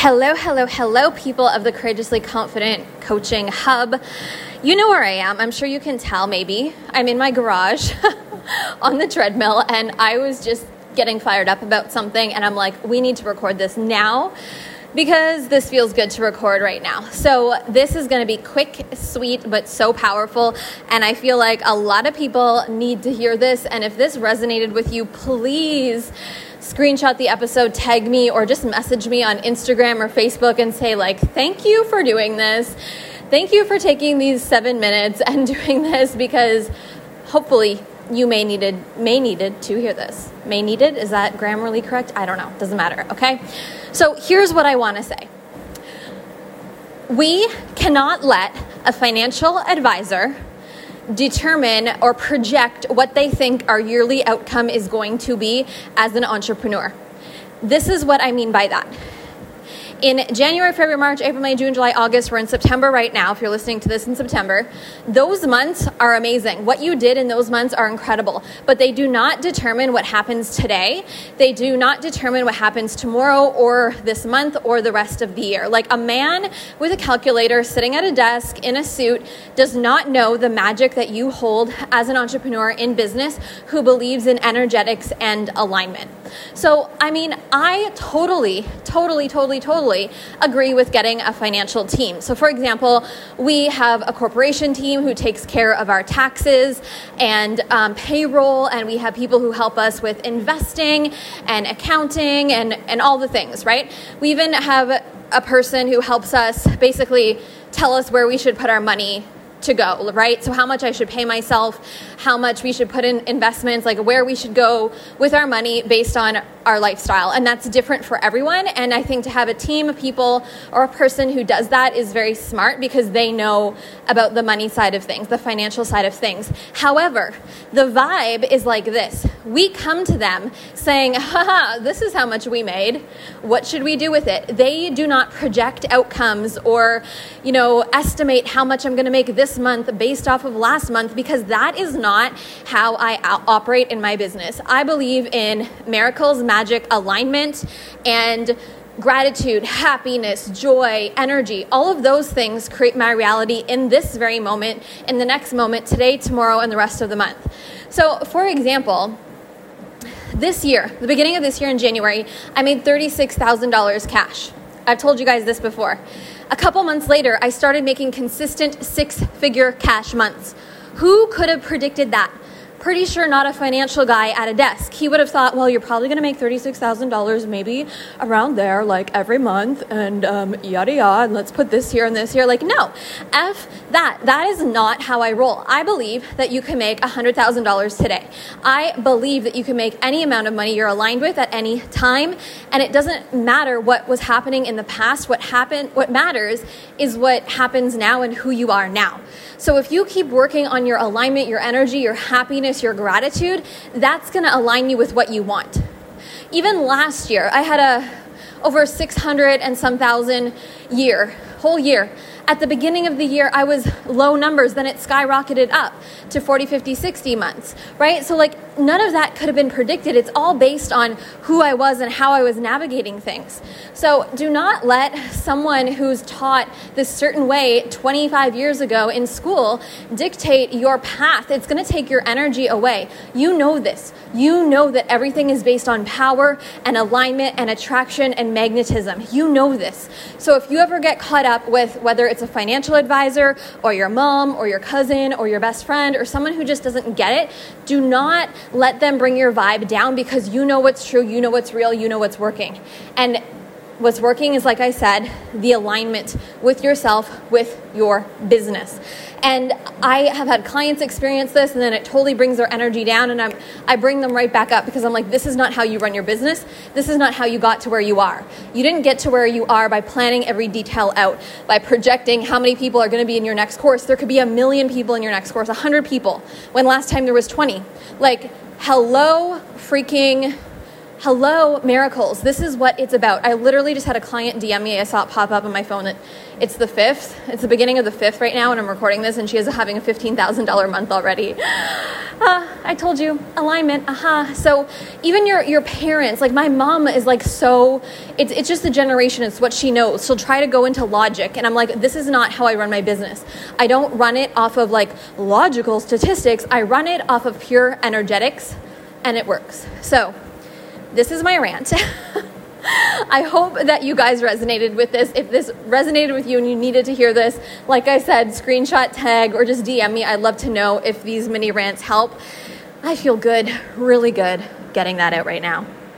Hello, hello, hello, people of the Courageously Confident Coaching Hub. You know where I am. I'm sure you can tell, maybe. I'm in my garage on the treadmill, and I was just getting fired up about something, and I'm like, we need to record this now because this feels good to record right now. So, this is going to be quick, sweet, but so powerful. And I feel like a lot of people need to hear this. And if this resonated with you, please screenshot the episode, tag me, or just message me on Instagram or Facebook and say, like, thank you for doing this. Thank you for taking these seven minutes and doing this because hopefully you may needed may needed to hear this. May needed is that grammarly correct? I don't know. Doesn't matter. Okay. So here's what I want to say. We cannot let a financial advisor determine or project what they think our yearly outcome is going to be as an entrepreneur. This is what I mean by that in January, February, March, April, May, June, July, August, we're in September right now, if you're listening to this in September, those months are amazing. What you did in those months are incredible, but they do not determine what happens today. They do not determine what happens tomorrow or this month or the rest of the year. Like a man with a calculator sitting at a desk in a suit does not know the magic that you hold as an entrepreneur in business who believes in energetics and alignment. So, I mean, I totally, totally, totally, totally agree with getting a financial team. So, for example, we have a corporation team who takes care of our taxes and um, payroll, and we have people who help us with investing and accounting and, and all the things, right? We even have a person who helps us basically tell us where we should put our money to go, right? So, how much I should pay myself, how much we should put in investments, like where we should go with our money based on our lifestyle. And that's different for everyone. And I think to have a team of people or a person who does that is very smart because they know about the money side of things, the financial side of things. However, the vibe is like this we come to them saying, haha, this is how much we made. What should we do with it? They do not project outcomes or, you know, estimate how much I'm going to make this month based off of last month because that is not not how I operate in my business. I believe in miracles, magic, alignment, and gratitude, happiness, joy, energy, all of those things create my reality in this very moment, in the next moment, today, tomorrow, and the rest of the month. So, for example, this year, the beginning of this year in January, I made $36,000 cash. I've told you guys this before. A couple months later, I started making consistent six figure cash months. Who could have predicted that? Pretty sure not a financial guy at a desk. He would have thought, well, you're probably going to make $36,000 maybe around there, like every month, and um, yada yada, and let's put this here and this here. Like, no, F that. That is not how I roll. I believe that you can make $100,000 today. I believe that you can make any amount of money you're aligned with at any time, and it doesn't matter what was happening in the past. What happened, what matters is what happens now and who you are now. So if you keep working on your alignment, your energy, your happiness, your gratitude, that's going to align you with what you want. Even last year, I had a over 600 and some thousand year, whole year at the beginning of the year, I was low numbers, then it skyrocketed up to 40, 50, 60 months, right? So, like, none of that could have been predicted. It's all based on who I was and how I was navigating things. So, do not let someone who's taught this certain way 25 years ago in school dictate your path. It's going to take your energy away. You know this. You know that everything is based on power and alignment and attraction and magnetism. You know this. So, if you ever get caught up with whether it's it's a financial advisor or your mom or your cousin or your best friend or someone who just doesn't get it, do not let them bring your vibe down because you know what's true, you know what's real, you know what's working. And what's working is, like I said, the alignment with yourself, with your business. And I have had clients experience this, and then it totally brings their energy down, and I'm, I bring them right back up because I'm like, this is not how you run your business. This is not how you got to where you are. You didn't get to where you are by planning every detail out, by projecting how many people are going to be in your next course. There could be a million people in your next course, 100 people, when last time there was 20. Like, hello, freaking Hello, miracles. This is what it's about. I literally just had a client DM me. I saw it pop up on my phone it's the fifth. It's the beginning of the fifth right now, and I'm recording this, and she is having a $15,000 month already. Uh, I told you, alignment, aha. Uh-huh. So even your, your parents, like my mom is like so, it's, it's just the generation, it's what she knows. She'll try to go into logic, and I'm like, this is not how I run my business. I don't run it off of like logical statistics, I run it off of pure energetics, and it works. So, this is my rant. I hope that you guys resonated with this. If this resonated with you and you needed to hear this, like I said, screenshot, tag, or just DM me. I'd love to know if these mini rants help. I feel good, really good getting that out right now.